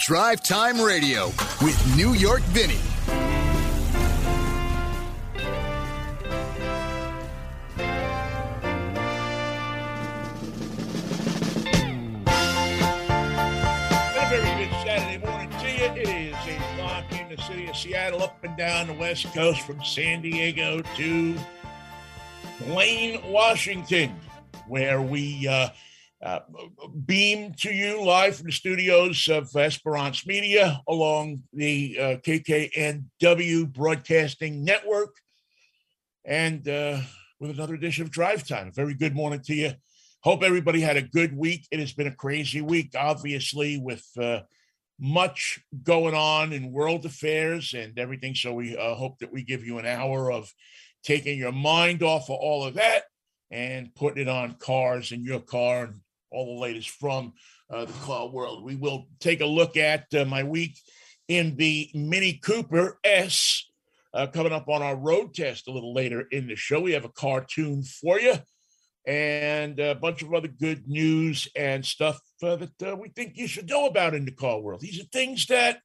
Drive Time Radio with New York Vinny. A very good Saturday morning to you. It is 8 o'clock in the city of Seattle, up and down the West Coast from San Diego to Blaine, Washington, where we uh, uh, beam to you live from the studios of Esperance Media along the uh, KKNW Broadcasting Network and uh, with another edition of Drive Time. Very good morning to you. Hope everybody had a good week. It has been a crazy week, obviously, with uh, much going on in world affairs and everything. So we uh, hope that we give you an hour of taking your mind off of all of that and putting it on cars in your car and all the latest from uh, the car world. We will take a look at uh, my week in the Mini Cooper S. Uh, coming up on our road test a little later in the show. We have a cartoon for you and a bunch of other good news and stuff uh, that uh, we think you should know about in the car world. These are things that,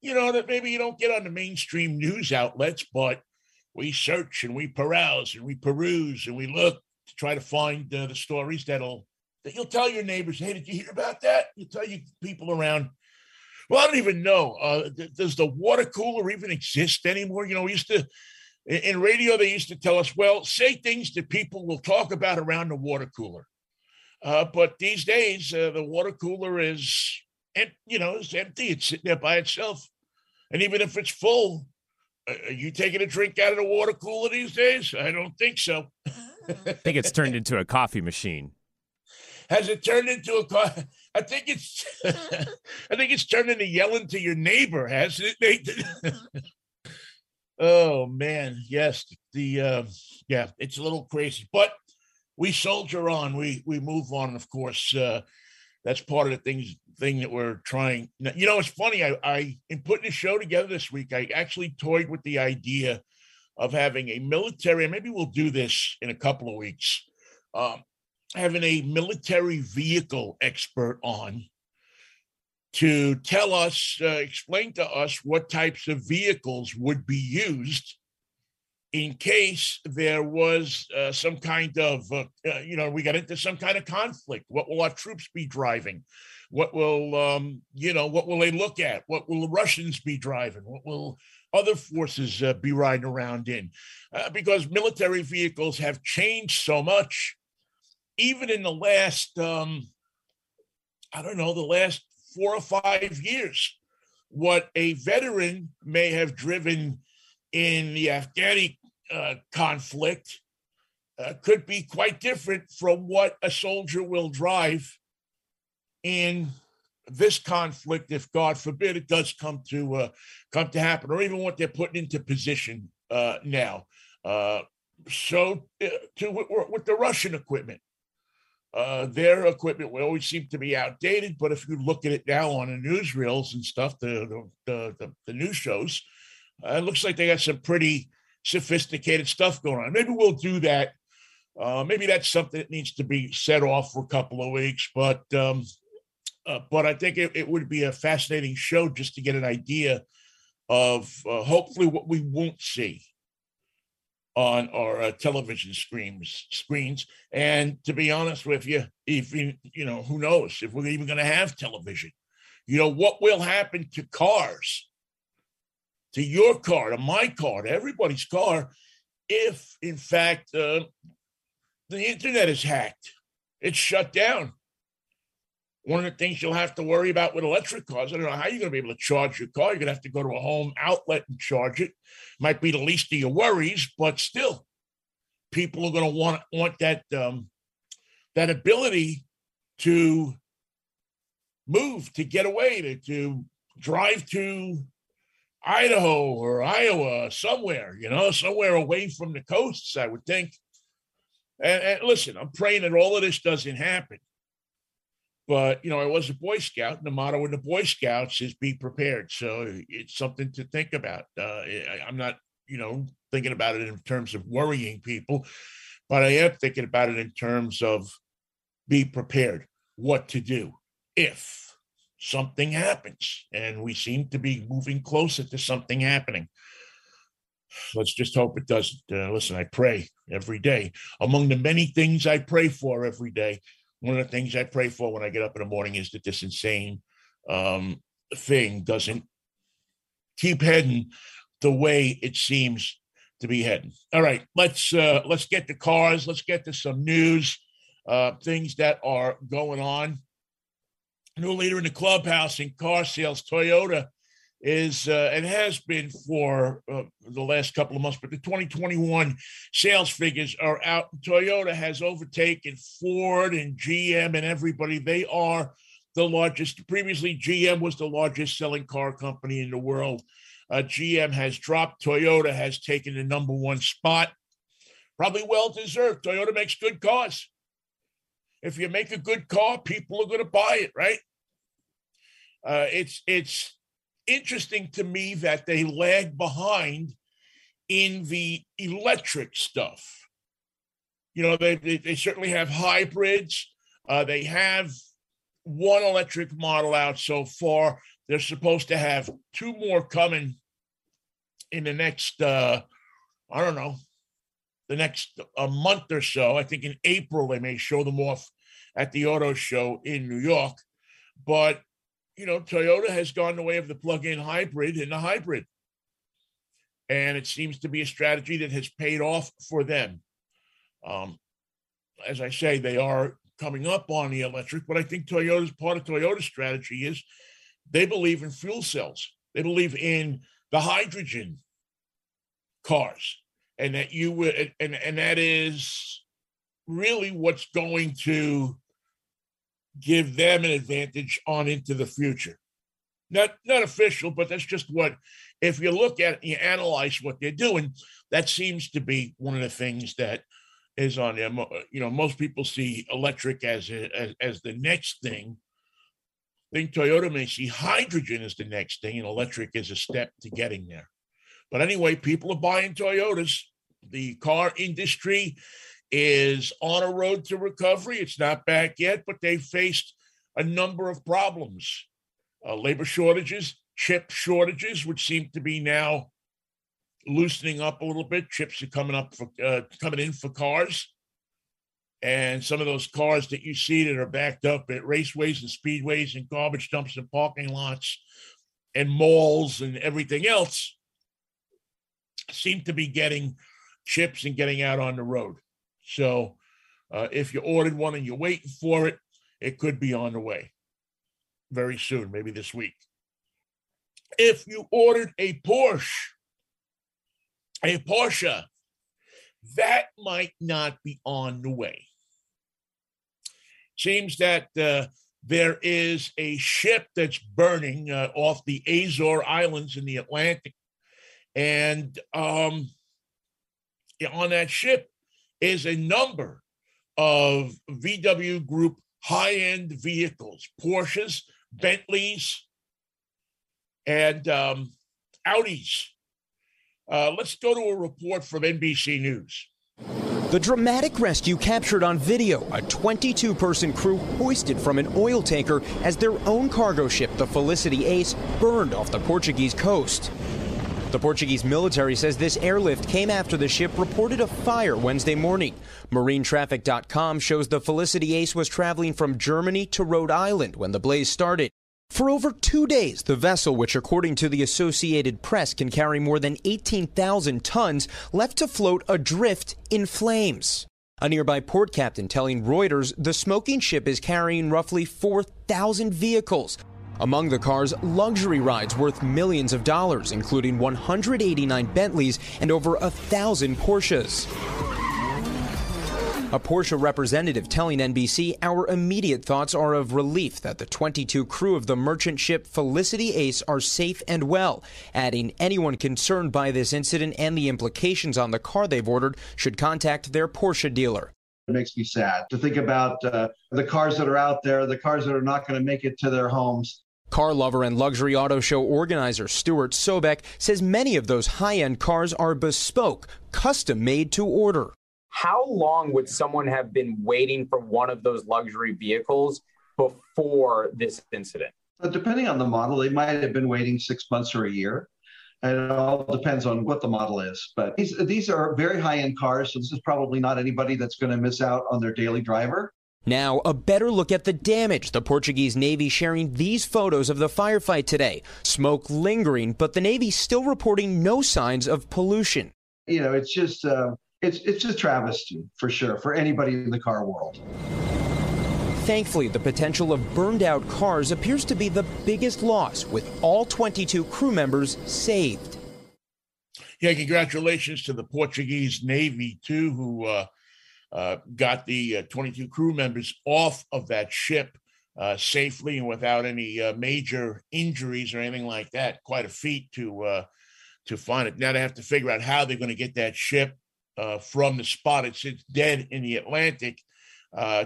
you know, that maybe you don't get on the mainstream news outlets, but we search and we peruse and we peruse and we look to try to find uh, the stories that'll that you'll tell your neighbors, hey, did you hear about that? You tell you people around. Well, I don't even know. Uh, th- does the water cooler even exist anymore? You know, we used to in, in radio they used to tell us, well, say things that people will talk about around the water cooler. Uh, but these days, uh, the water cooler is, em- you know, it's empty. It's sitting there by itself, and even if it's full, are you taking a drink out of the water cooler these days? I don't think so. I think it's turned into a coffee machine. Has it turned into a car? I think it's I think it's turned into yelling to your neighbor, hasn't it, Nathan? oh man, yes. The uh yeah, it's a little crazy. But we soldier on, we we move on, of course, uh that's part of the things thing that we're trying. You know, it's funny. I, I in putting the show together this week, I actually toyed with the idea of having a military. Maybe we'll do this in a couple of weeks. Um, having a military vehicle expert on to tell us, uh, explain to us what types of vehicles would be used in case there was uh, some kind of, uh, uh, you know, we got into some kind of conflict. What will our troops be driving? What will, um, you know, what will they look at? What will the Russians be driving? What will other forces uh, be riding around in? Uh, because military vehicles have changed so much even in the last um i don't know the last four or five years what a veteran may have driven in the afghani uh, conflict uh, could be quite different from what a soldier will drive in this conflict if god forbid it does come to uh, come to happen or even what they're putting into position uh, now. Uh, so uh, to with, with the russian equipment uh, their equipment will always seem to be outdated, but if you look at it now on the newsreels and stuff, the the the, the news shows, uh, it looks like they got some pretty sophisticated stuff going on. Maybe we'll do that. Uh, maybe that's something that needs to be set off for a couple of weeks, but um, uh, but I think it, it would be a fascinating show just to get an idea of uh, hopefully what we won't see on our uh, television screens screens. And to be honest with you if you you know who knows if we're even going to have television. You know what will happen to cars to your car to my car to everybody's car if in fact uh, the internet is hacked. It's shut down one of the things you'll have to worry about with electric cars, I don't know how you're going to be able to charge your car. You're going to have to go to a home outlet and charge it. Might be the least of your worries, but still, people are going to want want that um, that ability to move, to get away, to, to drive to Idaho or Iowa, somewhere, you know, somewhere away from the coasts. I would think. And, and listen, I'm praying that all of this doesn't happen. But you know, I was a Boy Scout, and the motto in the Boy Scouts is "Be prepared." So it's something to think about. Uh, I'm not, you know, thinking about it in terms of worrying people, but I am thinking about it in terms of be prepared, what to do if something happens. And we seem to be moving closer to something happening. Let's just hope it doesn't. Uh, listen, I pray every day. Among the many things I pray for every day, one of the things I pray for when I get up in the morning is that this insane um, thing doesn't keep heading the way it seems to be heading. All right, let's uh, let's get to cars. Let's get to some news, uh, things that are going on. New leader in the clubhouse in car sales, Toyota is uh, and has been for uh, the last couple of months, but the 2021 sales figures are out. Toyota has overtaken Ford and GM and everybody. They are the largest. Previously, GM was the largest selling car company in the world. Uh, GM has dropped. Toyota has taken the number one spot. Probably well deserved. Toyota makes good cars. If you make a good car, people are going to buy it, right? Uh, it's it's interesting to me that they lag behind in the electric stuff. You know, they they, they certainly have hybrids. Uh, they have one electric model out so far. They're supposed to have two more coming in the next, uh, I don't know, the next a month or so. I think in April they may show them off at the auto show in New York. But you know, Toyota has gone the way of the plug-in hybrid and the hybrid, and it seems to be a strategy that has paid off for them. Um, as I say, they are coming up on the electric, but I think Toyota's part of Toyota's strategy is they believe in fuel cells. They believe in the hydrogen cars, and that you would, and and that is really what's going to give them an advantage on into the future. Not not official, but that's just what. If you look at you analyze what they're doing, that seems to be one of the things that is on them. You know, most people see electric as a, as, as the next thing. I think Toyota may see hydrogen as the next thing, and electric is a step to getting there. But anyway, people are buying Toyotas. The car industry is on a road to recovery. It's not back yet, but they faced a number of problems uh, labor shortages, chip shortages, which seem to be now loosening up a little bit. Chips are coming up for uh, coming in for cars, and some of those cars that you see that are backed up at raceways and speedways and garbage dumps and parking lots and malls and everything else seem to be getting chips and getting out on the road. So uh, if you ordered one and you're waiting for it, it could be on the way very soon, maybe this week. If you ordered a Porsche, a Porsche, that might not be on the way. Seems that uh, there is a ship that's burning uh, off the Azore Islands in the Atlantic. And um, on that ship is a number of VW Group high end vehicles, Porsches, Bentleys, and um, Audis. Uh, let's go to a report from NBC News. The dramatic rescue captured on video a 22 person crew hoisted from an oil tanker as their own cargo ship, the Felicity Ace, burned off the Portuguese coast. The Portuguese military says this airlift came after the ship reported a fire Wednesday morning. MarineTraffic.com shows the Felicity Ace was traveling from Germany to Rhode Island when the blaze started. For over two days, the vessel, which according to the Associated Press can carry more than 18,000 tons, left to float adrift in flames. A nearby port captain telling Reuters the smoking ship is carrying roughly 4,000 vehicles, among the cars, luxury rides worth millions of dollars, including 189 Bentleys and over a thousand Porsches. A Porsche representative telling NBC, Our immediate thoughts are of relief that the 22 crew of the merchant ship Felicity Ace are safe and well, adding, Anyone concerned by this incident and the implications on the car they've ordered should contact their Porsche dealer. It makes me sad to think about uh, the cars that are out there, the cars that are not going to make it to their homes. Car lover and luxury auto show organizer Stuart Sobek says many of those high end cars are bespoke, custom made to order. How long would someone have been waiting for one of those luxury vehicles before this incident? Depending on the model, they might have been waiting six months or a year. And it all depends on what the model is. But these, these are very high end cars. So this is probably not anybody that's going to miss out on their daily driver. Now, a better look at the damage. The Portuguese Navy sharing these photos of the firefight today. Smoke lingering, but the Navy still reporting no signs of pollution. You know, it's just uh, it's it's just travesty for sure for anybody in the car world. Thankfully, the potential of burned out cars appears to be the biggest loss, with all 22 crew members saved. Yeah, congratulations to the Portuguese Navy, too, who uh, uh, got the uh, 22 crew members off of that ship uh, safely and without any uh, major injuries or anything like that. Quite a feat to uh, to find it. Now they have to figure out how they're going to get that ship from the spot it sits dead in the Atlantic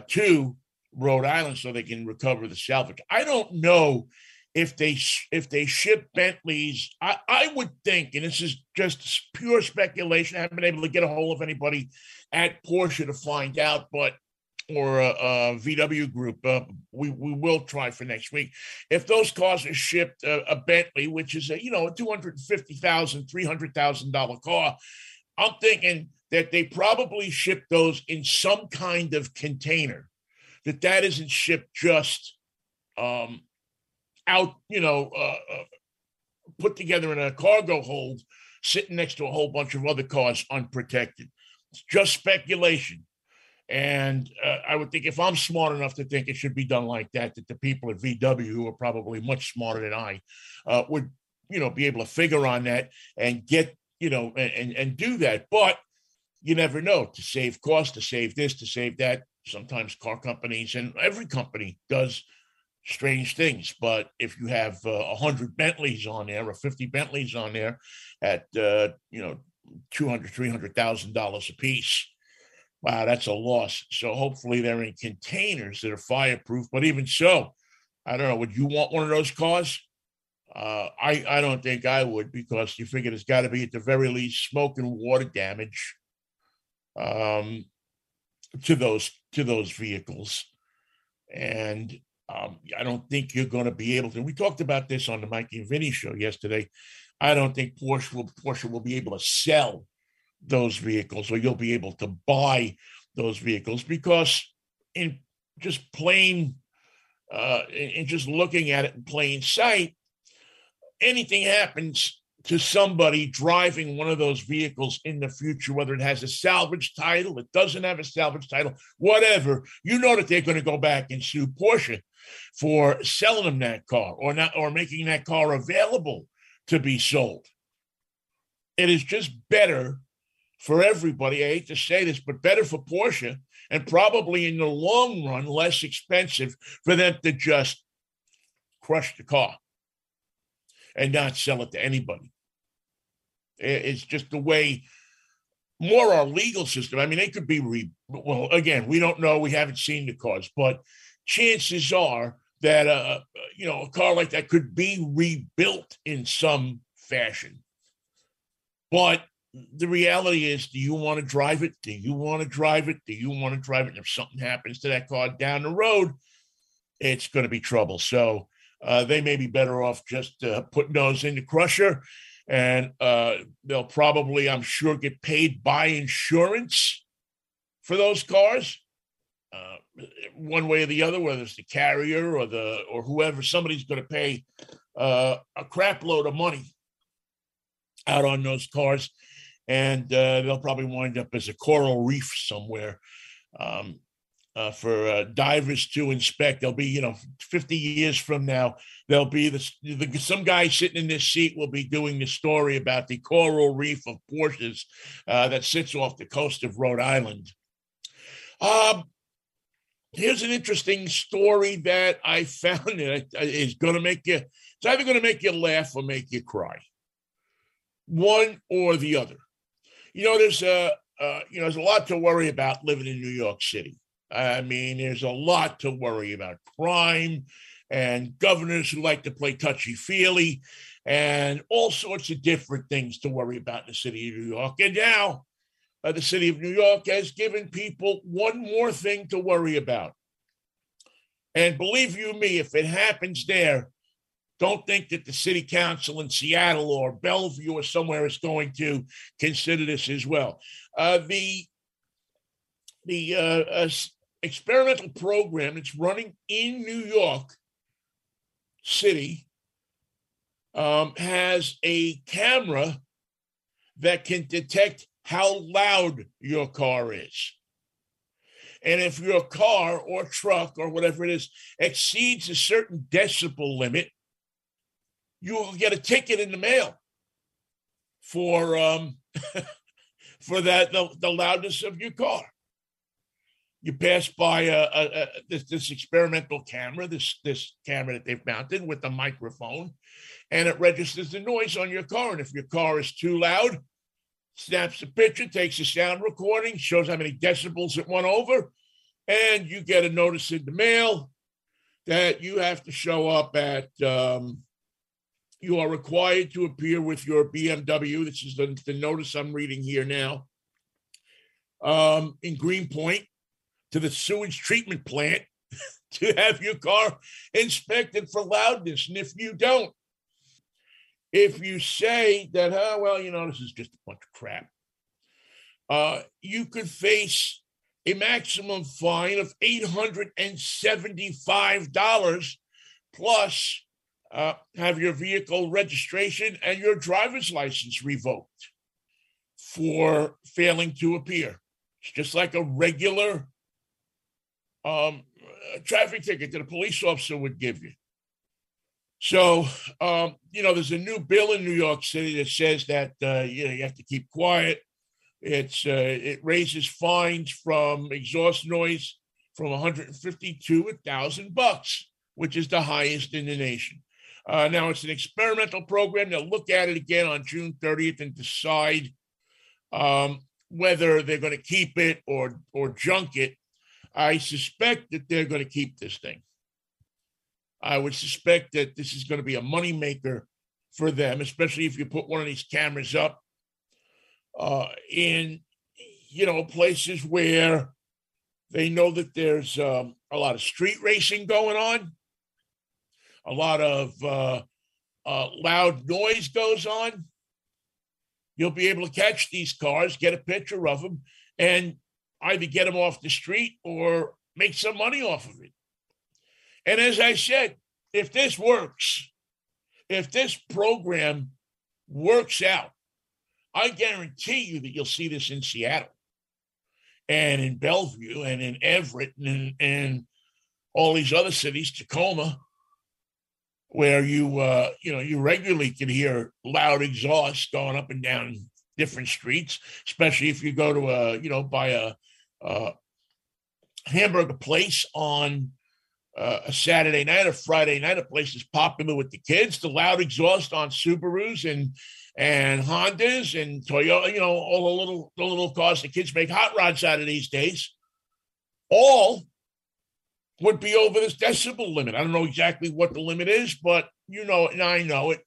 to Rhode Island so they can recover the salvage. I don't know if they if they ship Bentleys. I, I would think, and this is just pure speculation. I haven't been able to get a hold of anybody at Porsche to find out, but or a, a VW group. Uh, we we will try for next week. If those cars are shipped, uh, a Bentley, which is a you know a two hundred fifty thousand, three hundred thousand dollar car, I'm thinking that they probably ship those in some kind of container that that isn't shipped just um, out, you know, uh, uh, put together in a cargo hold, sitting next to a whole bunch of other cars unprotected. It's just speculation. And uh, I would think if I'm smart enough to think it should be done like that, that the people at VW, who are probably much smarter than I, uh, would, you know, be able to figure on that and get, you know, and, and do that. But you never know to save costs, to save this, to save that sometimes car companies and every company does strange things. But if you have uh, a hundred Bentleys on there or 50 Bentleys on there at, uh, you know, 200, $300,000 a piece, wow, that's a loss. So hopefully they're in containers that are fireproof. But even so, I don't know, would you want one of those cars? Uh, I, I don't think I would because you figure there's got to be at the very least smoke and water damage. Um, to those to those vehicles, and um, I don't think you're going to be able to. We talked about this on the Mikey and Vinny show yesterday. I don't think Porsche will Porsche will be able to sell those vehicles, or you'll be able to buy those vehicles because in just plain uh, in just looking at it in plain sight, anything happens to somebody driving one of those vehicles in the future, whether it has a salvage title, it doesn't have a salvage title, whatever, you know that they're going to go back and sue Porsche for selling them that car or not or making that car available to be sold. It is just better for everybody. I hate to say this, but better for Porsche and probably in the long run less expensive for them to just crush the car and not sell it to anybody. It's just the way more our legal system. I mean, they could be re. Well, again, we don't know. We haven't seen the cars, but chances are that uh, you know a car like that could be rebuilt in some fashion. But the reality is, do you want to drive it? Do you want to drive it? Do you want to drive it? And if something happens to that car down the road, it's going to be trouble. So uh, they may be better off just uh, putting those in the crusher and uh, they'll probably, I'm sure, get paid by insurance for those cars, uh, one way or the other, whether it's the carrier or the or whoever. Somebody's going to pay uh, a crap load of money out on those cars, and uh, they'll probably wind up as a coral reef somewhere. Um, uh, for uh, divers to inspect. They'll be, you know, 50 years from now, there'll be the, the, some guy sitting in this seat will be doing the story about the coral reef of Porsches uh, that sits off the coast of Rhode Island. Um, here's an interesting story that I found that is going to make you. It's either going to make you laugh or make you cry. One or the other. You know, there's a uh, you know, there's a lot to worry about living in New York City. I mean, there's a lot to worry about crime and governors who like to play touchy feely and all sorts of different things to worry about in the city of New York. And now uh, the city of New York has given people one more thing to worry about. And believe you me, if it happens there, don't think that the city council in Seattle or Bellevue or somewhere is going to consider this as well. Uh, the the uh, uh, experimental program that's running in New York City um, has a camera that can detect how loud your car is. And if your car or truck or whatever it is exceeds a certain decibel limit, you will get a ticket in the mail for um, for that the, the loudness of your car. You pass by a, a, a, this, this experimental camera, this this camera that they've mounted with a microphone, and it registers the noise on your car. And if your car is too loud, snaps the picture, takes a sound recording, shows how many decibels it went over, and you get a notice in the mail that you have to show up at. Um, you are required to appear with your BMW. This is the, the notice I'm reading here now. Um, in Greenpoint to the sewage treatment plant to have your car inspected for loudness. And if you don't, if you say that, oh, well, you know, this is just a bunch of crap, uh, you could face a maximum fine of $875 plus uh, have your vehicle registration and your driver's license revoked for failing to appear. It's just like a regular um, traffic ticket that a police officer would give you. So, um, you know, there's a new bill in New York City that says that uh, you know you have to keep quiet. It's uh, it raises fines from exhaust noise from 150 to a thousand bucks, which is the highest in the nation. Uh, now it's an experimental program. They'll look at it again on June 30th and decide um, whether they're going to keep it or or junk it. I suspect that they're going to keep this thing. I would suspect that this is going to be a moneymaker for them, especially if you put one of these cameras up uh, in, you know, places where they know that there's um, a lot of street racing going on, a lot of uh, uh, loud noise goes on. You'll be able to catch these cars, get a picture of them, and either get them off the street or make some money off of it. And as I said, if this works, if this program works out, I guarantee you that you'll see this in Seattle and in Bellevue and in Everett and in all these other cities, Tacoma, where you uh, you know you regularly can hear loud exhaust going up and down different streets, especially if you go to a you know by a, a hamburger place on uh, a Saturday night, a Friday night, a place is popular with the kids. The loud exhaust on Subarus and and Hondas and Toyota, you know, all the little the little cars the kids make hot rods out of these days, all would be over this decibel limit. I don't know exactly what the limit is, but you know, it, and I know it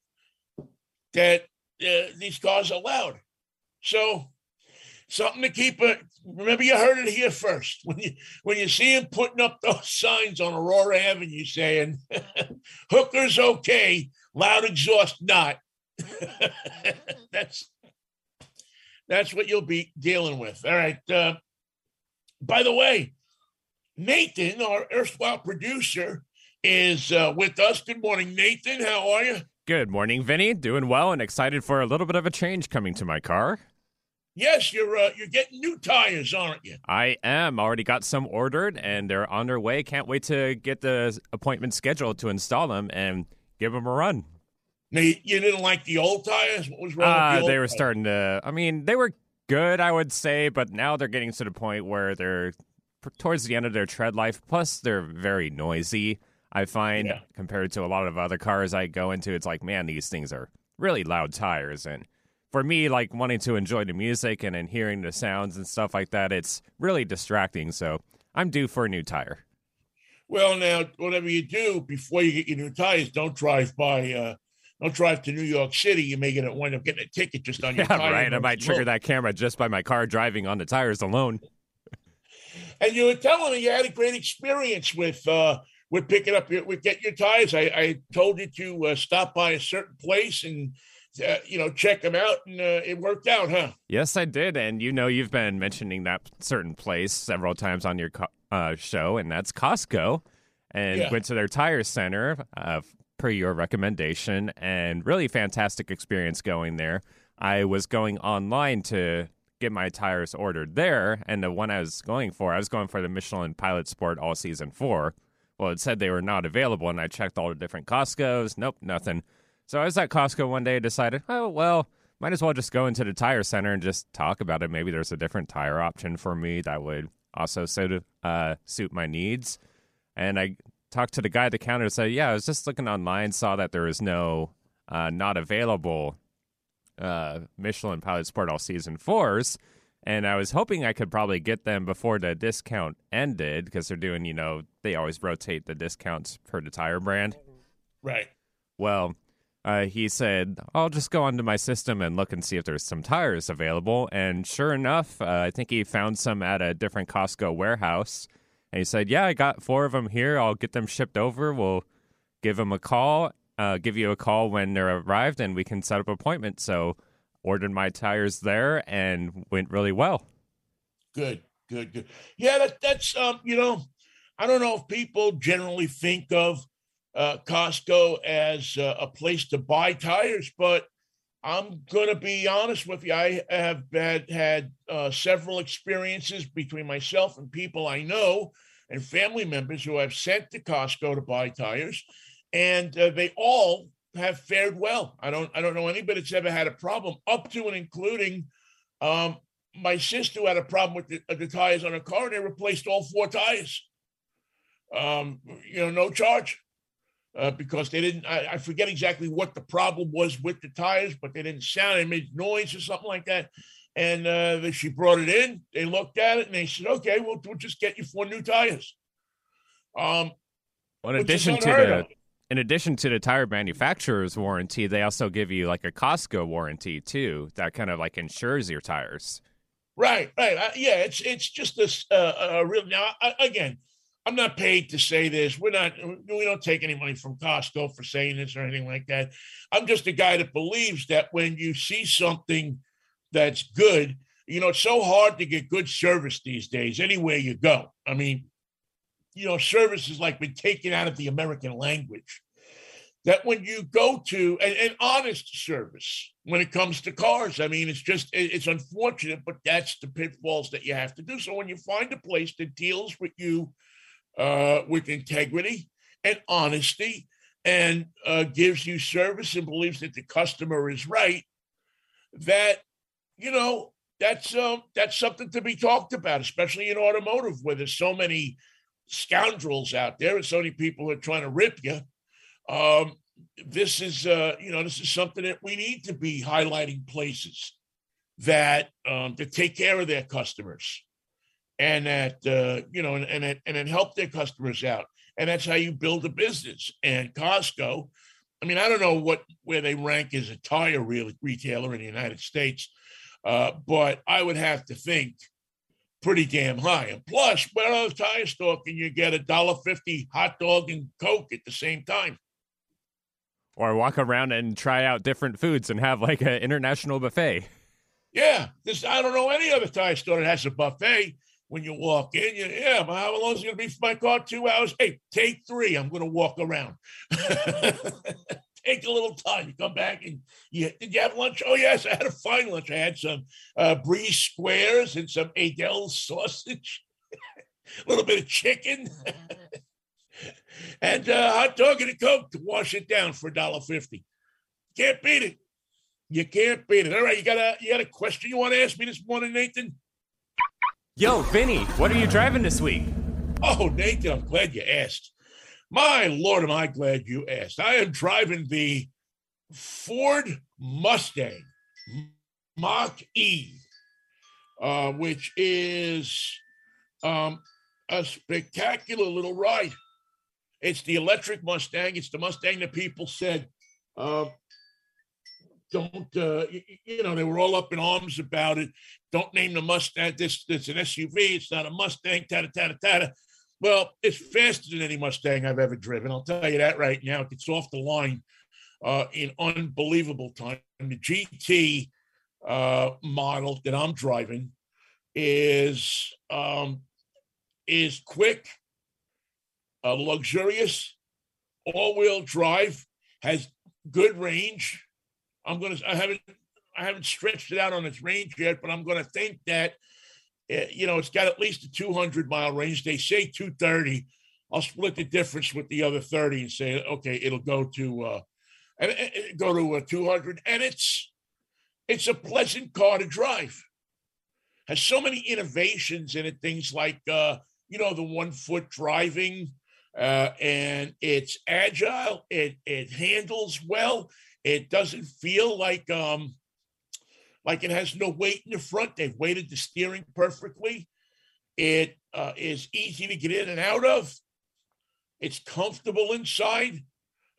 that uh, these cars are loud. So something to keep it. Remember, you heard it here first. When you when you see him putting up those signs on Aurora Avenue saying "hookers okay, loud exhaust not," that's that's what you'll be dealing with. All right. Uh, by the way, Nathan, our erstwhile producer, is uh, with us. Good morning, Nathan. How are you? Good morning, Vinny. Doing well and excited for a little bit of a change coming to my car. Yes, you're uh, you're getting new tires, aren't you? I am. Already got some ordered, and they're on their way. Can't wait to get the appointment scheduled to install them and give them a run. Now, you, you didn't like the old tires? What was wrong? Uh, with the they were tires? starting to. I mean, they were good, I would say, but now they're getting to the point where they're towards the end of their tread life. Plus, they're very noisy. I find Yeah. compared to a lot of other cars I go into, it's like, man, these things are really loud tires. And for me, like wanting to enjoy the music and, and hearing the sounds and stuff like that, it's really distracting. So I'm due for a new tire. Well, now, whatever you do before you get your new tires, don't drive by. Uh, don't drive to New York City. You may get it wind up getting a ticket just on your Yeah, tire. right. I might trigger that camera just by my car driving on the tires alone. And you were telling me you had a great experience with uh, we're picking up your, we get your tires. I, I told you to uh, stop by a certain place and uh, you know check them out, and uh, it worked out, huh? Yes, I did, and you know you've been mentioning that certain place several times on your co- uh, show, and that's Costco. And Yeah. went to their tire center uh, per your recommendation, and really fantastic experience going there. I was going online to get my tires ordered there, and the one I was going for, I was going for the Michelin Pilot Sport All Season Four. Well, it said they were not available, and I checked all the different Costco's. Nope, nothing. So I was at Costco one day, and decided, oh well, might as well just go into the tire center and just talk about it. Maybe there's a different tire option for me that would also suit uh, suit my needs. And I talked to the guy at the counter and said, yeah, I was just looking online, saw that there was no uh, not available uh, Michelin Pilot Sport All Season fours, and I was hoping I could probably get them before the discount ended because they're doing, you know, they always rotate the discounts per the tire brand. Right. Well, uh, he said, I'll just go onto my system and look and see if there's some tires available. And sure enough, uh, I think he found some at a different Costco warehouse. And he said, Yeah, I got four of them here. I'll get them shipped over. We'll give them a call, uh, give you a call when they're arrived, and we can set up an appointment. So, ordered my tires there and went really well. Good, good, good. Yeah, that, that's um, you know, I don't know if people generally think of uh, Costco as uh, a place to buy tires, but I'm going to be honest with you. I have had had uh, several experiences between myself and people I know and family members who I've sent to Costco to buy tires, and uh, they all have fared well. I don't I don't know anybody that's ever had a problem, up to and including um, my sister who had a problem with the, the tires on her car, and they replaced all four tires. Um, you know, no charge. Uh, because they didn't, I, I forget exactly what the problem was with the tires, but they didn't sound, they made noise or something like that. And uh, she brought it in, they looked at it and they said, okay, we'll, we'll just get you four new tires. Um, Well, in addition to the of. in addition to the tire manufacturer's warranty, they also give you like a Costco warranty too. That kind of like insures your tires. Right, right. Uh, yeah, it's it's just this uh, a real. Now, I, again, I'm not paid to say this. We're not. We don't take any money from Costco for saying this or anything like that. I'm just a guy that believes that when you see something that's good, you know, it's so hard to get good service these days. Anywhere you go, I mean, you know, service has like been taken out of the American language. That when you go to an, an honest service when it comes to cars, I mean, it's just it- it's unfortunate, but that's the pitfalls that you have to do. So when you find a place that deals with you uh, with integrity and honesty and uh, gives you service and believes that the customer is right, that you know that's um, that's something to be talked about, especially in automotive where there's so many scoundrels out there and so many people who are trying to rip you. Um, this is uh, you know this is something that we need to be highlighting places that um, to take care of their customers and that uh, you know and and it- and then help their customers out and that's how you build a business and costco i mean i don't know what where they rank as a tire real retailer in the united states uh, but i would have to think pretty damn high and plus what other tire store can you get a dollar fifty hot dog and coke at the same time Or walk around and try out different foods and have like an international buffet. Yeah, this I don't know any other tire store that has a buffet. When you walk in, you yeah, how long is it gonna be for my car? Two hours. Hey, take three. I'm gonna walk around. take a little time. You come back and you did you have lunch? Oh yes, I had a fine lunch. I had some uh, brie squares and some Aidells sausage, a little bit of chicken, and uh, hot dog and a coke to wash it down for a dollar fifty. Can't beat it. You can't beat it. All right, you got a you got a question you want to ask me this morning, Nathan? Yo, Vinny, what are you driving this week? Oh, Nathan, I'm glad you asked. My lord, am I glad you asked. I am driving the Ford Mustang Mach E, uh, which is um, a spectacular little ride. It's the electric Mustang. It's the Mustang that people said, uh, don't, uh, y- y- you know, they were all up in arms about it. Don't name the Mustang. This, this an SUV. It's not a Mustang. Tada, tada, tada. Well, it's faster than any Mustang I've ever driven. I'll tell you that right now. It gets off the line uh, in unbelievable time. The GT uh, model that I'm driving is um, is quick, uh, luxurious, all-wheel drive, has good range. I'm gonna. I haven't. I haven't stretched it out on its range yet, but I'm gonna think that. uh, You know, it's got at least a 200 mile range. They say 230. I'll split the difference with the other 30 and say, okay, it'll go to uh, go to a 200, and it's it's a pleasant car to drive. Has so many innovations in it, things like uh, you know the one foot driving, uh, and it's agile. It it handles well. It doesn't feel like um like it has no weight in the front. They've weighted the steering perfectly. It uh, is easy to get in and out of. It's comfortable inside.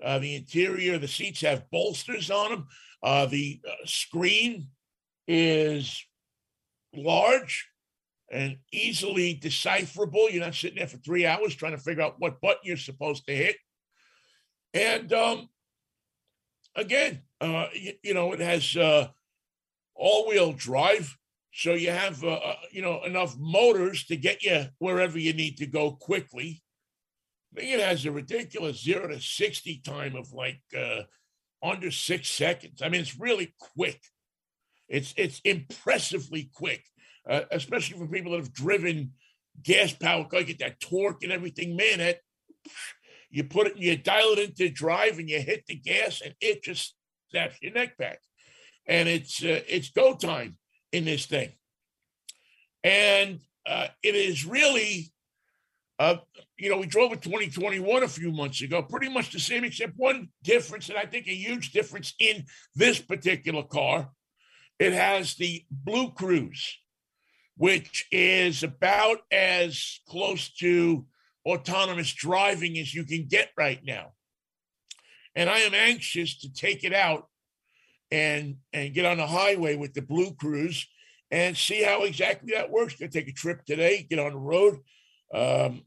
Uh, the interior, the seats have bolsters on them. Uh, the uh, screen is large and easily decipherable. You're not sitting there for three hours trying to figure out what button you're supposed to hit. And um, again, uh, you, you know, it has uh, all-wheel drive, so you have uh, uh, you know enough motors to get you wherever you need to go quickly. I think it has a ridiculous zero to sixty time of like uh, under six seconds. I mean, it's really quick. It's it's impressively quick, uh, especially for people that have driven gas powered car. Get that torque and everything, man. That you put it, you dial it into drive, and you hit the gas, and it just snaps your neck back. And it's uh, it's go time in this thing, and uh, it is really uh, you know, we drove a 2021 a few months ago, pretty much the same, except one difference, and I think a huge difference in this particular car. It has the BlueCruise, which is about as close to autonomous driving as you can get right now. And I am anxious to take it out and and get on the highway with the BlueCruise and see how exactly that works. Gonna take a trip today, get on the road. Um,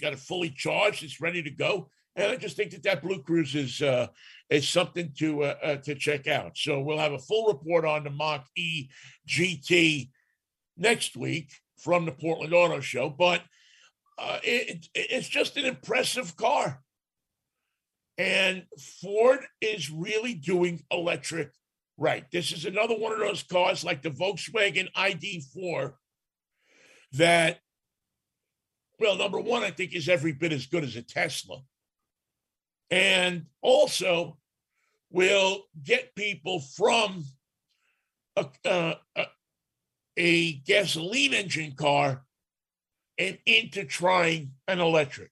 got it fully charged. It's ready to go. And I just think that that BlueCruise is uh, is something to uh, uh, to check out. So we'll have a full report on the Mach E GT next week from the Portland Auto Show. But uh, it, it- it's just an impressive car, and Ford is really doing electric right. This is another one of those cars like the Volkswagen ID4 that well, number one, I think is every bit as good as a Tesla. And also will get people from a, uh, a gasoline engine car and into trying an electric.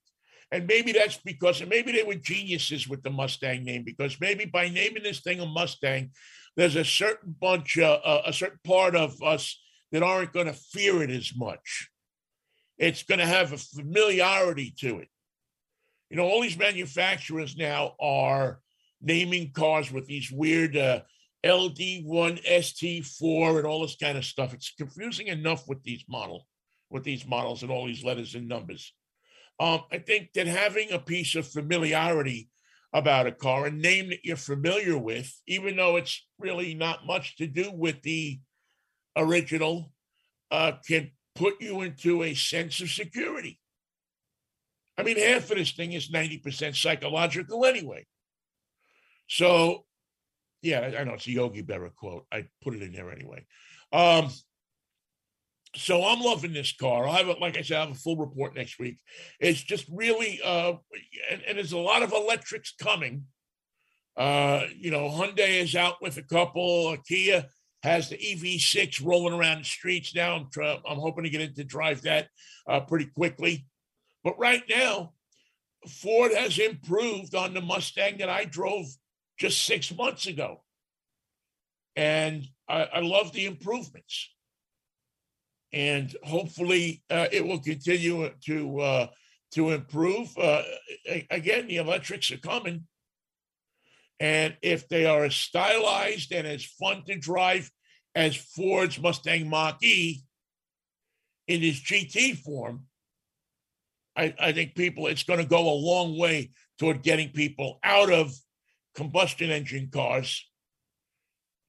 And maybe that's because, and maybe they were geniuses with the Mustang name, because maybe by naming this thing a Mustang, there's a certain bunch, uh, uh, a certain part of us that aren't going to fear it as much it's going to have a familiarity to it. You know, all these manufacturers now are naming cars with these weird uh, LD1, ST4, and all this kind of stuff. It's confusing enough with these model, with these models and all these letters and numbers. Um, I think that having a piece of familiarity about a car, a name that you're familiar with, even though it's really not much to do with the original, uh, can put you into a sense of security. I mean, half of this thing is 90% psychological anyway. So, yeah, I- know it's a Yogi Berra quote. I put it in there anyway. Um, so I'm loving this car. I'll have it, like I said, I'll have a full report next week. It's just really, uh, and, and there's a lot of electrics coming. Uh, you know, Hyundai is out with a couple. Kia has the EV6 rolling around the streets now. I'm try, I'm hoping to get into drive that uh, pretty quickly. But right now, Ford has improved on the Mustang that I drove just six months ago, and I, I love the improvements. And hopefully, uh, it will continue to uh, to improve. Uh, again, the electrics are coming. And if they are as stylized and as fun to drive as Ford's Mustang Mach E in its GT form, I, I think people, it's going to go a long way toward getting people out of combustion engine cars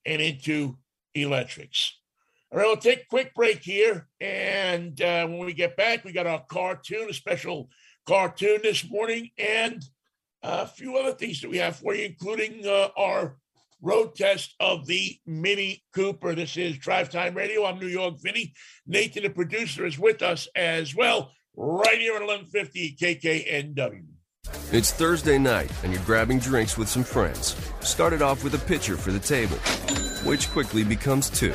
and into electrics. All right, we'll take a quick break here. And uh, when we get back, we got our cartoon, a special cartoon this morning, and a few other things that we have for you, including uh, our road test of the Mini Cooper. This is Drive Time Radio. I'm New York Vinny. Nathan, the producer, is with us as well, right here at 1150 KKNW. It's Thursday night, and you're grabbing drinks with some friends. Started off with a pitcher for the table, which quickly becomes two.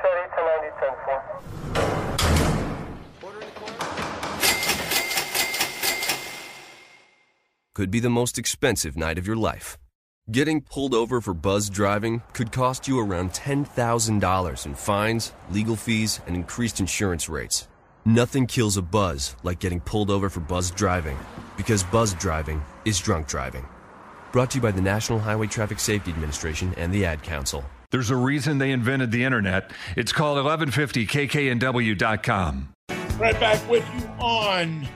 could be the most expensive night of your life. Getting pulled over for buzz driving could cost you around $10,000 in fines, legal fees, and increased insurance rates. Nothing kills a buzz like getting pulled over for buzz driving, because buzz driving is drunk driving. Brought to you by the National Highway Traffic Safety Administration and the Ad Council. There's a reason they invented the internet. It's called 1150kknw.com. Right back with you on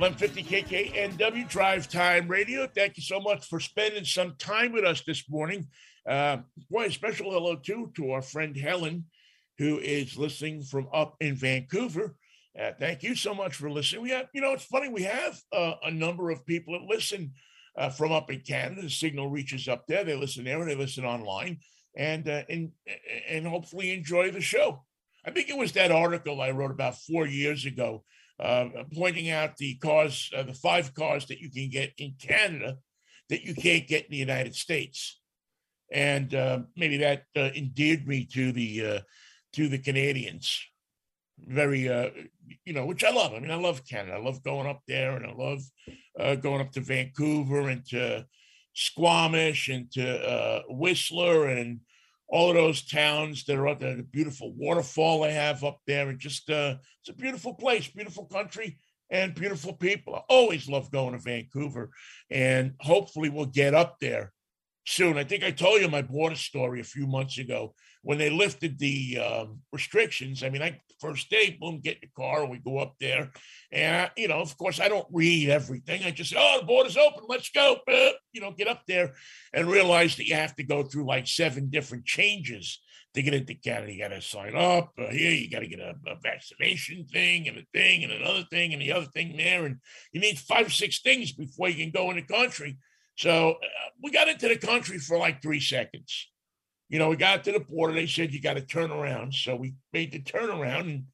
1150 KKNW Drive Time Radio. Thank you so much for spending some time with us this morning. Uh, boy, a special hello too to our friend Helen, who is listening from up in Vancouver. Uh, thank you so much for listening. We have, you know, it's funny, we have uh, a number of people that listen uh, from up in Canada. The signal reaches up there. They listen there they listen online and, uh, and, and hopefully enjoy the show. I think it was that article I wrote about four years ago uh, pointing out the cars, uh, the five cars that you can get in Canada that you can't get in the United States, and uh, maybe that uh, endeared me to the uh, to the Canadians. Very, uh, you know, which I love. I mean, I love Canada. I love going up there, and I love going up to Vancouver and to Squamish and to Whistler and all of those towns that are up there, the beautiful waterfall they have up there, and just uh, it's a beautiful place, beautiful country, and beautiful people. I always love going to Vancouver, and hopefully we'll get up there soon. I think I told you my border story a few months ago when they lifted the um, restrictions. I mean, I first day, boom, get in the car, we go up there, and I, you know, of course, I don't read everything. I just say, oh, the border's open, let's go. You know, get up there and realize that you have to go through like seven different changes to get into Canada. You got to sign up uh, here. You got to get a, a, vaccination thing and a thing and another thing and the other thing there, and you need five six things before you can go in the country. So uh, we got into the country for like three seconds. You know, we got to the border. They said you got to turn around. So we made the turnaround and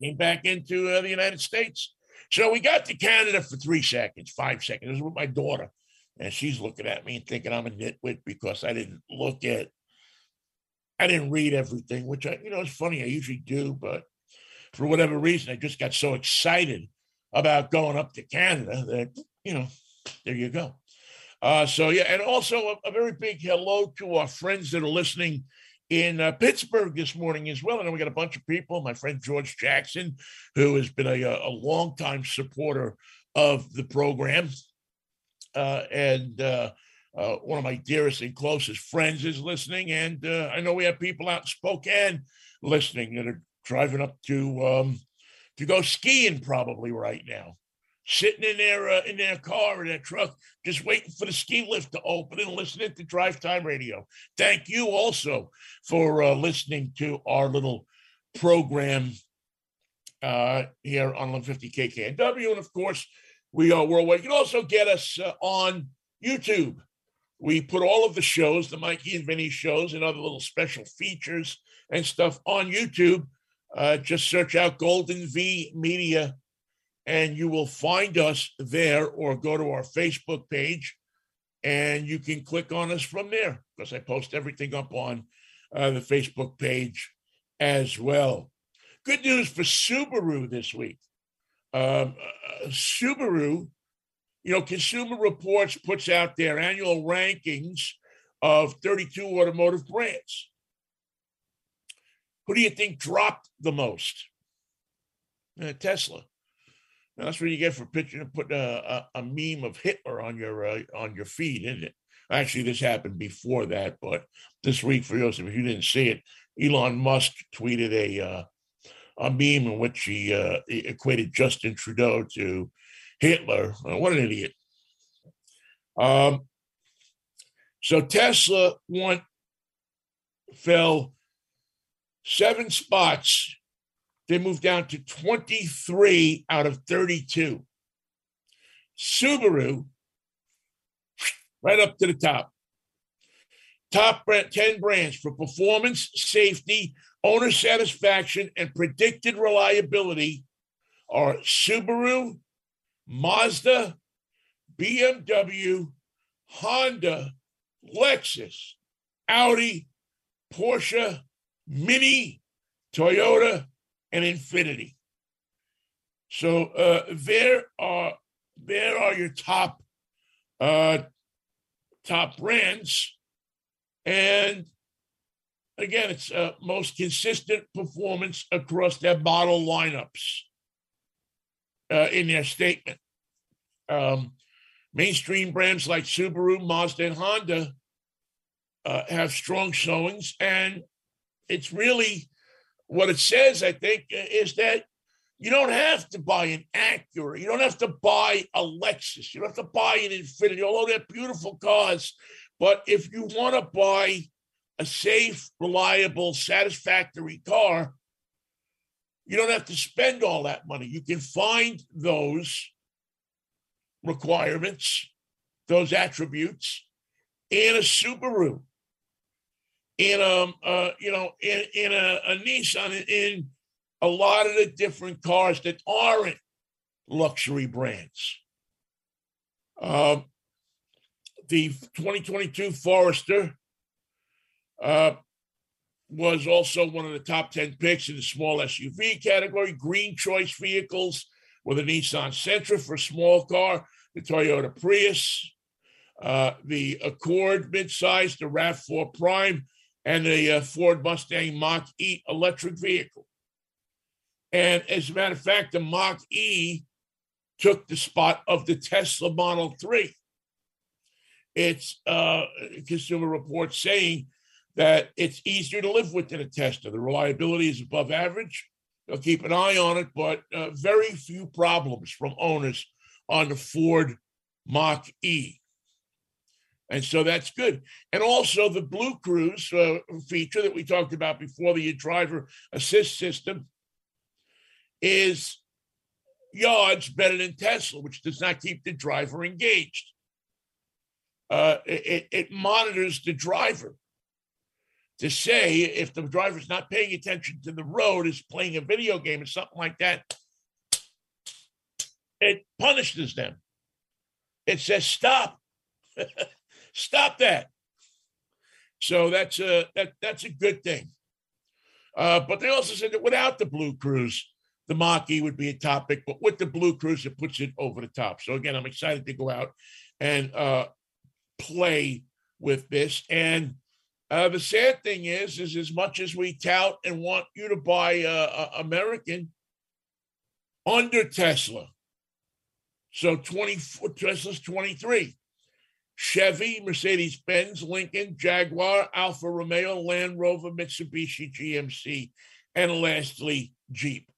came back into uh, the United States. So we got to Canada for three seconds, five seconds. It was with my daughter. And she's looking at me and thinking I'm a nitwit because I didn't look at, I didn't read everything, which I, you know, it's funny. I usually do, but for whatever reason, I just got so excited about going up to Canada that, you know, there you go. Uh, so yeah, and also a, a, very big hello to our friends that are listening in uh, Pittsburgh this morning as well. And we got a bunch of people. My friend George Jackson, who has been a, a long time supporter of the program, uh, and uh, uh, one of my dearest and closest friends is listening. And uh, I know we have people out in Spokane listening that are driving up to um, to go skiing probably right now sitting in their uh, in their car or their truck, just waiting for the ski lift to open and listening to Drive Time Radio. Thank you also for uh, listening to our little program uh, here on 150 KKNW, and of course we are worldwide. You can also get us uh, on YouTube. We put all of the shows, the Mikey and Vinny shows, and other little special features and stuff on YouTube. Uh, just search out Golden V Media and you will find us there or go to our Facebook page and you can click on us from there because I post everything up on uh, the Facebook page as well. Good news for Subaru this week. Um, uh, Subaru you know, Consumer Reports puts out their annual rankings of 32 automotive brands. Who do you think dropped the most? Uh, Tesla. Now, that's what you get for picture put a, a, a, meme of Hitler on your uh, on your feed, isn't it? Actually, this happened before that, but this week, for those of you didn't see it, Elon Musk tweeted a uh, a meme in which he, uh, equated Justin Trudeau to Hitler. Uh, what an idiot! Um, so Tesla won, fell seven spots. They moved down to 23 out of 32. Subaru, right up to the top. Top 10 brands for performance, safety, owner satisfaction, and predicted reliability are Subaru, Mazda, BMW, Honda, Lexus, Audi, Porsche, Mini, Toyota, and Infiniti. So uh, there are there are your top uh, top brands, and again, it's uh, most consistent performance across their model lineups uh, in their statement. Um, mainstream brands like Subaru, Mazda, and Honda uh, have strong showings, and it's really what it says. I think is that you don't have to buy an Acura, you don't have to buy a Lexus, you don't have to buy an Infiniti, although they're beautiful cars. But if you want to buy a safe, reliable, satisfactory car, you don't have to spend all that money. You can find those requirements, those attributes in a Subaru, in um, uh, you know in, in a, a Nissan, in a lot of the different cars that aren't luxury brands. Um, the 2022 Forester uh, was also one of the top 10 picks in the small SUV category. Green choice vehicles with a Nissan Sentra for small car, the Toyota Prius, uh, the Accord midsize, the RAV4 Prime, and the uh, Ford Mustang Mach E electric vehicle. And as a matter of fact, the Mach E took the spot of the Tesla Model 3. It's uh, Consumer Reports saying that it's easier to live with than a Tesla. The reliability is above average. They'll keep an eye on it, but uh, very few problems from owners on the Ford Mach E. And so that's good. And also the BlueCruise uh, feature that we talked about before, the driver assist system, is yards better than Tesla, which does not keep the driver engaged. Uh, it, it monitors the driver to say if the driver's not paying attention to the road, is playing a video game or something like that, it punishes them. It says stop, stop that. So that's a that that's a good thing. Uh, but they also said that without the BlueCruise, the Mach-E would be a topic, but with the BlueCruise, it puts it over the top. So again, I'm excited to go out and uh, play with this. And uh, the sad thing is, is as much as we tout and want you to buy uh, American under Tesla, so 20 Tesla's 23. Chevy, Mercedes Benz, Lincoln, Jaguar, Alfa Romeo, Land Rover, Mitsubishi, GMC, and lastly, Jeep.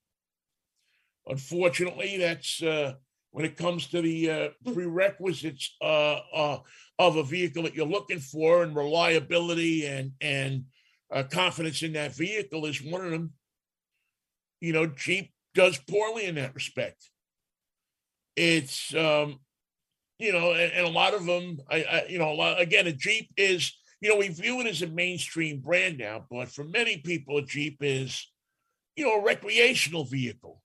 Unfortunately, that's uh, when it comes to the uh, prerequisites uh, uh, of a vehicle that you're looking for and reliability and and uh, confidence in that vehicle is one of them. You know, Jeep does poorly in that respect. It's um, you know, and, and a lot of them, I, I you know, lot, again, a Jeep is you know we view it as a mainstream brand now, but for many people, a Jeep is you know a recreational vehicle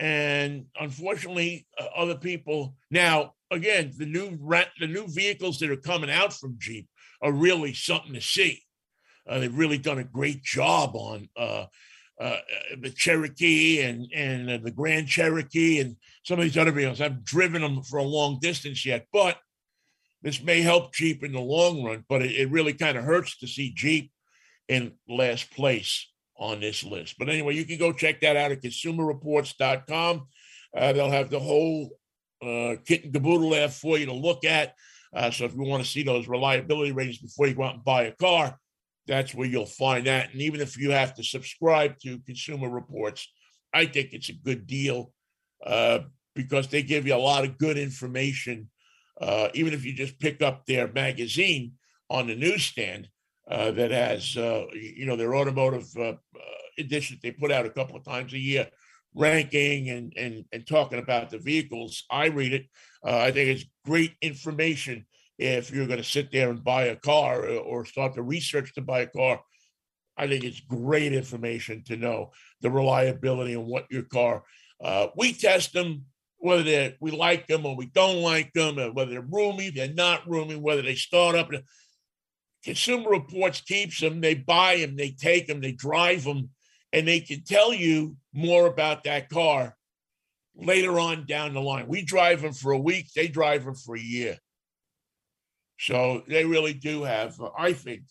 and unfortunately, uh, other people now again the new the new vehicles that are coming out from Jeep are really something to see. Uh, they've really done a great job on uh, uh, the Cherokee and and uh, the Grand Cherokee and some of these other vehicles. I've driven them for a long distance yet, but this may help Jeep in the long run. But it, it really kind of hurts to see Jeep in last place on this list. But anyway, you can go check that out at consumerreports.com. Uh, they'll have the whole uh, kit and caboodle there for you to look at. Uh, so if you want to see those reliability ratings before you go out and buy a car, that's where you'll find that. And even if you have to subscribe to Consumer Reports, I think it's a good deal uh, because they give you a lot of good information. Uh, even if you just pick up their magazine on the newsstand uh, that has, uh, you know, their automotive uh, uh, edition they put out a couple of times a year, ranking and and and talking about the vehicles. I read it. I think it's great information if you're going to sit there and buy a car or start to research to buy a car, I think it's great information to know the reliability and what your car. Uh, we test them whether we like them or we don't like them, whether they're roomy, they're not roomy, whether they start up. Consumer Reports keeps them. They buy them, they take them, they drive them, and they can tell you more about that car later on down the line. We drive them for a week, they drive them for a year. So they really do have, I think,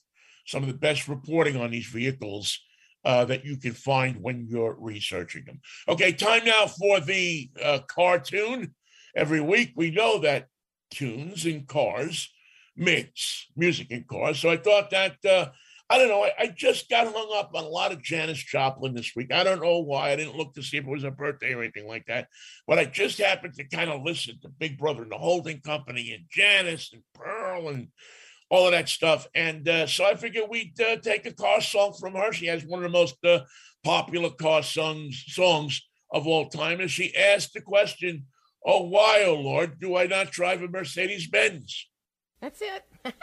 some of the best reporting on these vehicles uh, that you can find when you're researching them. Okay, time now for the uh, cartoon. Every week we know that tunes and cars mix music and cars. So I thought that uh, I don't know. I, I, just got hung up on a lot of Janis Joplin this week. I don't know why. I didn't look to see if it was a birthday or anything like that. But I just happened to kind of listen to Big Brother and the Holding Company and Janis and Pearl and all of that stuff. And uh, so I figured we'd uh, take a car song from her. She has one of the most uh, popular car songs songs of all time. And she asked the question, "Oh, why, oh Lord, do I not drive a Mercedes Benz?" That's it.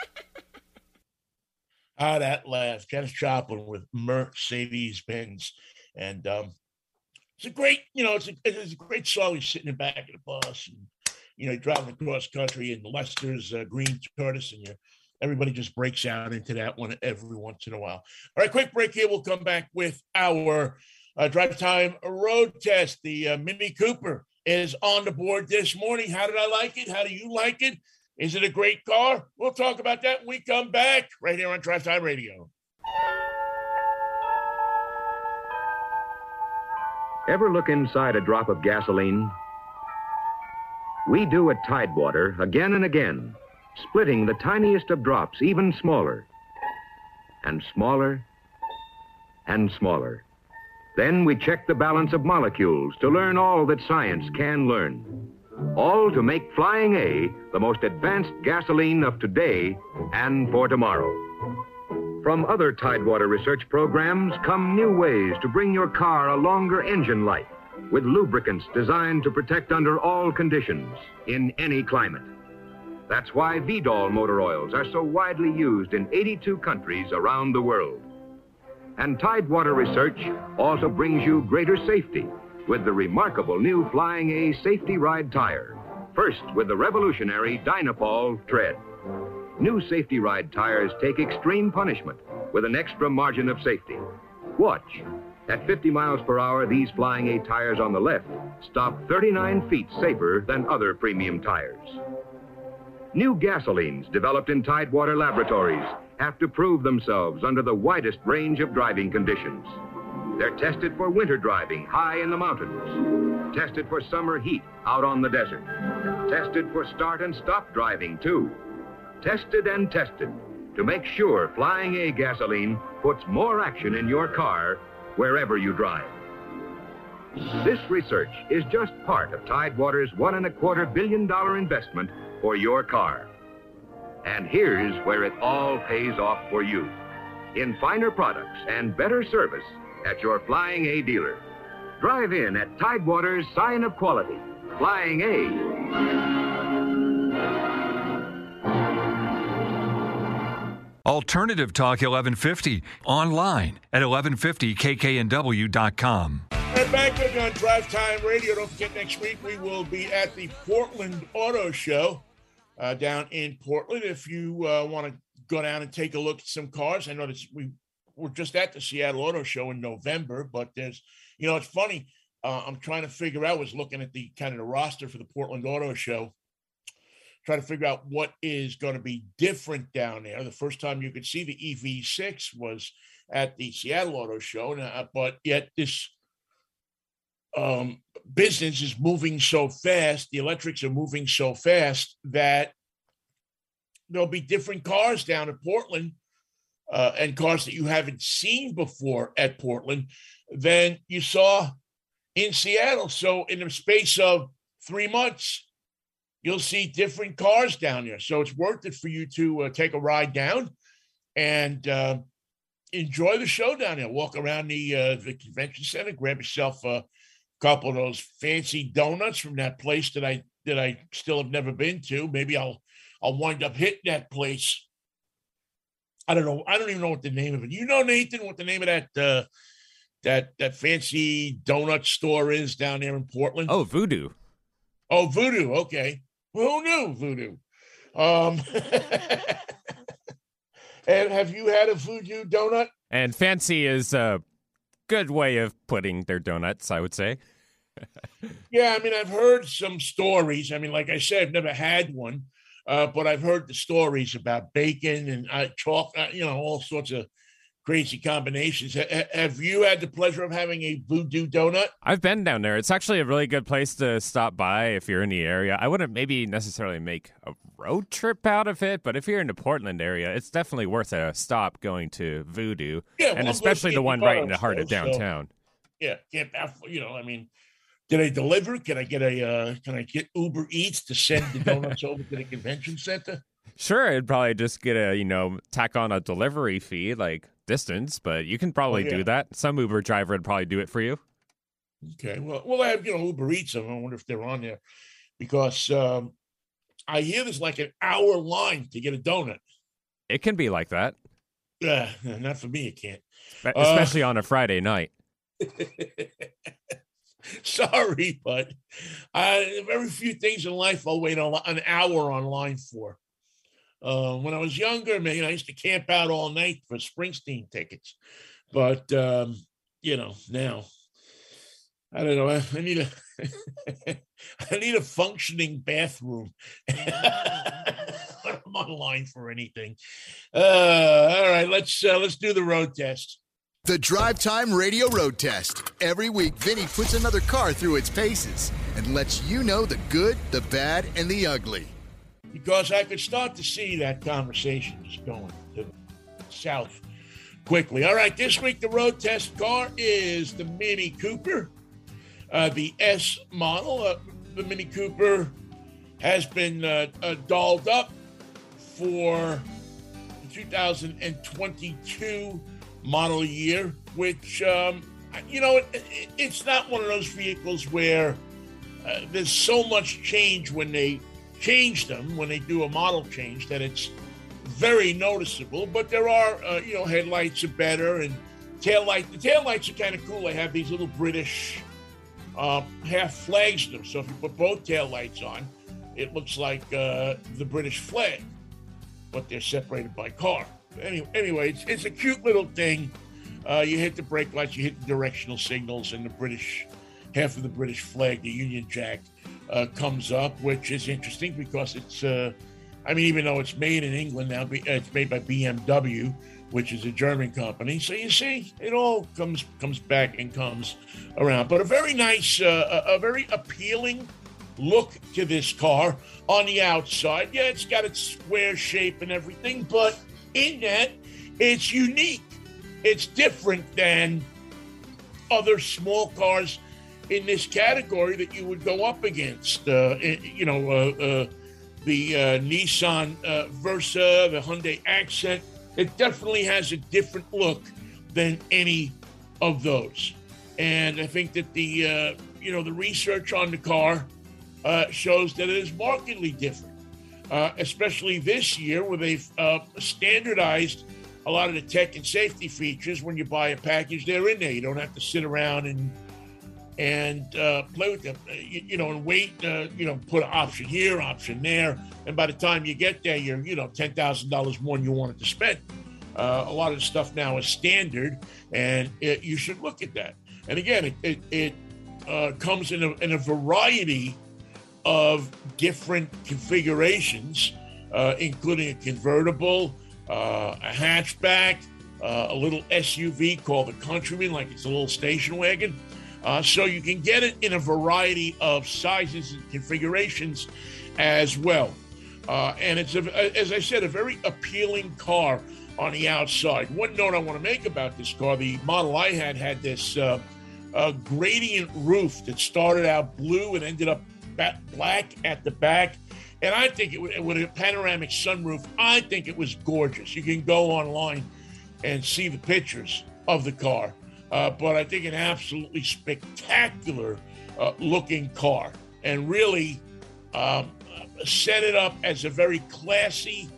Ah, that laugh. Janis Joplin with Mercedes Benz. And um, it's a great, you know, it's a, it's a great song. He's sitting in the back of the bus and, you know, driving across country and Lester's uh, Green Tortoise and you everybody just breaks out into that one every once in a while. All right, quick break here. We'll come back with our uh, drive time road test. The uh, Mini Cooper is on the board this morning. How did I like it? How do you like it? Is it a great car? We'll talk about that when we come back right here on Drive Time Radio. Ever look inside a drop of gasoline? We do at Tidewater again and again, splitting the tiniest of drops even smaller, and smaller, and smaller. Then we check the balance of molecules to learn all that science can learn all to make Flying A the most advanced gasoline of today and for tomorrow. From other Tidewater research programs come new ways to bring your car a longer engine life with lubricants designed to protect under all conditions in any climate. That's why Veedol motor oils are so widely used in 82 countries around the world. And Tidewater research also brings you greater safety with the remarkable new Flying A safety ride tire. First, with the revolutionary Dynapol tread. New safety ride tires take extreme punishment with an extra margin of safety. Watch. At 50 miles per hour, these Flying A tires on the left stop 39 feet safer than other premium tires. New gasolines developed in Tidewater laboratories have to prove themselves under the widest range of driving conditions. They're tested for winter driving high in the mountains, tested for summer heat out on the desert, tested for start and stop driving, too. Tested and tested to make sure Flying A gasoline puts more action in your car wherever you drive. This research is just part of Tidewater's one and a quarter billion dollar investment for your car. And here's where it all pays off for you in finer products and better service at your Flying A dealer. Drive in at Tidewater's sign of quality. Flying A. Alternative Talk 1150 online at 1150kknw.com. And back with on Drive Time Radio. Don't forget next week we will be at the Portland Auto Show uh, down in Portland. If you uh, want to go down and take a look at some cars, I know that we were just at the Seattle Auto Show in November, but there's, you know, it's funny. Uh, I'm trying to figure out. Was looking at the kind of the roster for the Portland Auto Show, trying to figure out what is going to be different down there. The first time you could see the EV6 was at the Seattle Auto Show, uh, but yet this um, business is moving so fast. The electrics are moving so fast that there'll be different cars down at Portland uh, and cars that you haven't seen before at Portland than you saw in Seattle. So, in the space of three months, you'll see different cars down there. So, it's worth it for you to uh, take a ride down and uh, enjoy the show down there. Walk around the uh, the convention center, grab yourself a couple of those fancy donuts from that place that I that I still have never been to. Maybe I'll I'll wind up hitting that place. I don't know. I don't even know what the name of it. You know, Nathan, what the name of that uh, that that fancy donut store is down there in Portland? Oh, Voodoo. Oh, Voodoo. Okay. Who knew Voodoo? Um, and have you had a Voodoo donut? And fancy is a good way of putting their donuts, I would say. Yeah, I mean, I've heard some stories. I mean, like I said, I've never had one, uh, but I've heard the stories about bacon and uh, chalk, uh, you know, all sorts of crazy combinations. H- have you had the pleasure of having a voodoo donut? I've been down there. It's actually a really good place to stop by if you're in the area. I wouldn't maybe necessarily make a road trip out of it, but if you're in the Portland area, it's definitely worth a stop going to Voodoo. Yeah, well, and especially the one right in the heart of downtown. So, yeah, can't you know, I mean, did I deliver? Can I get a uh, can I get Uber Eats to send the donuts over to the convention center? Sure, it'd probably just get a, you know, tack on a delivery fee like distance, but you can probably oh, yeah. do that. Some Uber driver would probably do it for you. Okay. Well, well, I have, you know, Uber Eats. I wonder if they're on there because um, I hear there's like an hour line to get a donut. It can be like that. Uh, not for me, it can't. Especially uh, on a Friday night. Sorry, but uh, very few things in life I'll wait an hour online for. Uh, when I was younger, man, I used to camp out all night for Springsteen tickets. But um, you know, now I don't know. I, I need a I need a functioning bathroom. I'm online for anything. Uh, all right, let's uh, let's do the road test. The Drive Time Radio Road Test. Every week, Vinny puts another car through its paces and lets you know the good, the bad, and the ugly because I could start to see that conversation is going to south quickly. All right, this week the road test car is the Mini Cooper, uh, the S model. Uh, the Mini Cooper has been uh, uh dolled up for 2022 model year, which, um, you know, it, it, it's not one of those vehicles where uh, there's so much change when they change them when they do a model change that it's very noticeable. But there are, uh, you know, headlights are better and tail light. The tail lights are kind of cool. They have these little British uh, half flags them. So if you put both tail lights on, it looks like uh, the British flag, but they're separated by car. Anyway, anyway it's, it's a cute little thing. Uh, you hit the brake lights, you hit the directional signals, and the British half of the British flag, the Union Jack, uh, comes up, which is interesting because it's, uh, I mean, even though it's made in England now, it's made by BMW, which is a German company. So you see, it all comes comes back and comes around. But a very nice, uh, a, a very appealing look to this car on the outside. Yeah, it's got its square shape and everything, but in that, it's unique. It's different than other small cars in this category that you would go up against. Uh, you know, uh, uh, the uh, Nissan uh, Versa, the Hyundai Accent. It definitely has a different look than any of those. And I think that the uh, you know the research on the car shows that it is markedly different, especially this year where they've standardized a lot of the tech and safety features. When you buy a package, they're in there. You don't have to sit around and and uh, play with them, uh, you, you, know, and wait, uh, you know, put an option here, option there, and by the time you get there, you're, you know, ten thousand dollars more than you wanted to spend. Uh, a lot of the stuff now is standard, and it, you should look at that. And again, it, it, it uh, comes in a, in a variety of different configurations, uh, including a convertible, uh, a hatchback, uh, a little SUV called the Countryman, like it's a little station wagon. Uh, so you can get it in a variety of sizes and configurations as well. Uh, and it's, a, as I said, a very appealing car on the outside. One note I want to make about this car the model I had had this uh, gradient roof that started out blue and ended up black at the back. And I think it with a panoramic sunroof, I think it was gorgeous. You can go online and see the pictures of the car. Uh, but I think an absolutely spectacular uh, looking car and really um, set it up as a very classy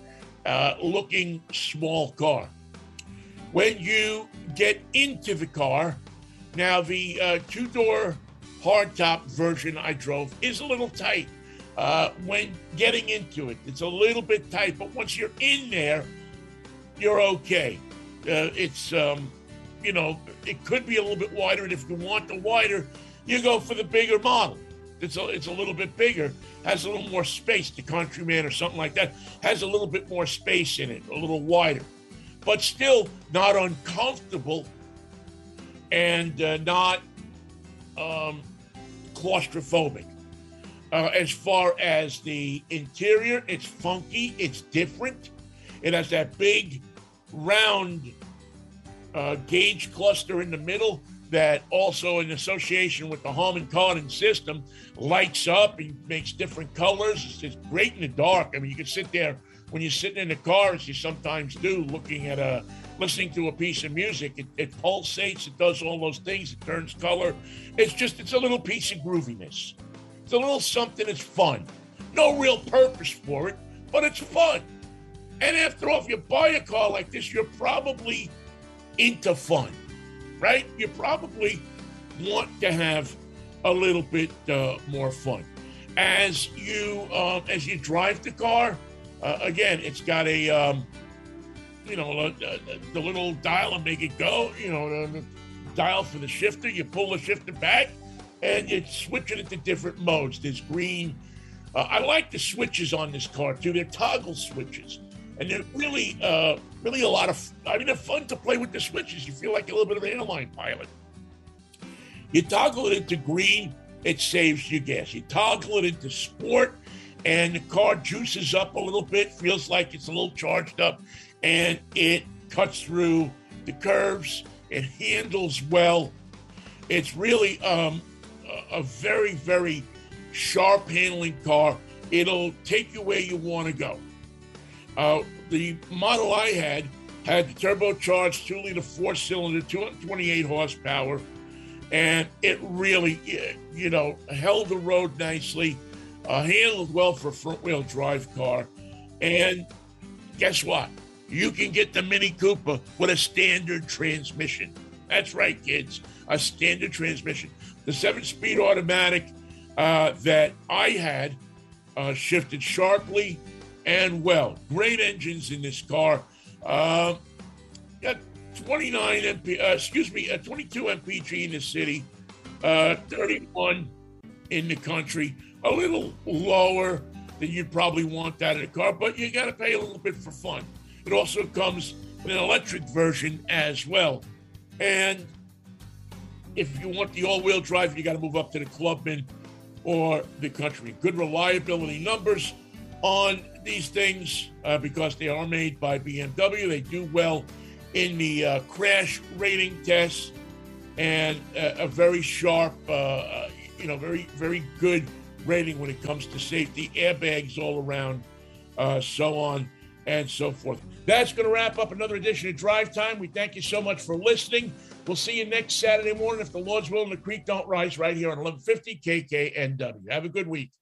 uh, looking small car. When you get into the car, now the uh, two door hardtop version I drove is a little tight. Uh, when getting into it, it's a little bit tight, but once you're in there, you're okay. Uh, it's um, you know, it could be a little bit wider. And if you want the wider, you go for the bigger model. It's a, it's a little bit bigger, has a little more space. The Countryman or something like that has a little bit more space in it, a little wider, but still not uncomfortable and uh, not um, claustrophobic. Uh, as far as the interior, it's funky, it's different. It has that big round uh, gauge cluster in the middle that also in association with the Harman Kardon system lights up and makes different colors. It's, it's, great in the dark. I mean, you can sit there when you're sitting in the car, as you sometimes do, looking at a, listening to a piece of music. It, it pulsates, it does all those things, it turns color. It's just, it's a little piece of grooviness. It's a little something that's fun. No real purpose for it, but it's fun. And after all, if you buy a car like this, you're probably into fun, right? You probably want to have a little bit uh, more fun. As you um, as you drive the car, uh, again, it's got a um, you know the little dial and make it go. You know the, the dial for the shifter. You pull the shifter back, and you switch it to different modes. There's green. Uh, I like the switches on this car too. They're toggle switches and they're really, uh, really a lot of. I mean, they're fun to play with the switches. You feel like a little bit of an airline pilot. You toggle it into green, it saves you gas. You toggle it into sport, and the car juices up a little bit, feels like it's a little charged up, and it cuts through the curves. It handles well. It's really um, a, very, very sharp handling car. It'll take you where you want to go. Uh, the model I had had the turbocharged two liter four cylinder, 228 horsepower, and it really, you know, held the road nicely, uh, handled well for a front wheel drive car. And guess what? You can get the Mini Cooper with a standard transmission. That's right, kids, a standard transmission. The seven speed automatic uh, that I had uh, shifted sharply and well. Great engines in this car. Uh, got 29 MP, excuse me, uh, 22 mpg in the city, uh, 31 in the country. A little lower than you'd probably want that in a car, but you got to pay a little bit for fun. It also comes in an electric version as well. And if you want the all-wheel drive, you got to move up to the Clubman or the Country. Good reliability numbers on these things uh, because they are made by BMW. They do well in the uh, crash rating tests and a, a very sharp, uh, uh, you know, very, very good rating when it comes to safety, airbags all around, uh, so on and so forth. That's going to wrap up another edition of Drive Time. We thank you so much for listening. We'll see you next Saturday morning if the Lord's will and the creek don't rise right here on 1150 KKNW. Have a good week.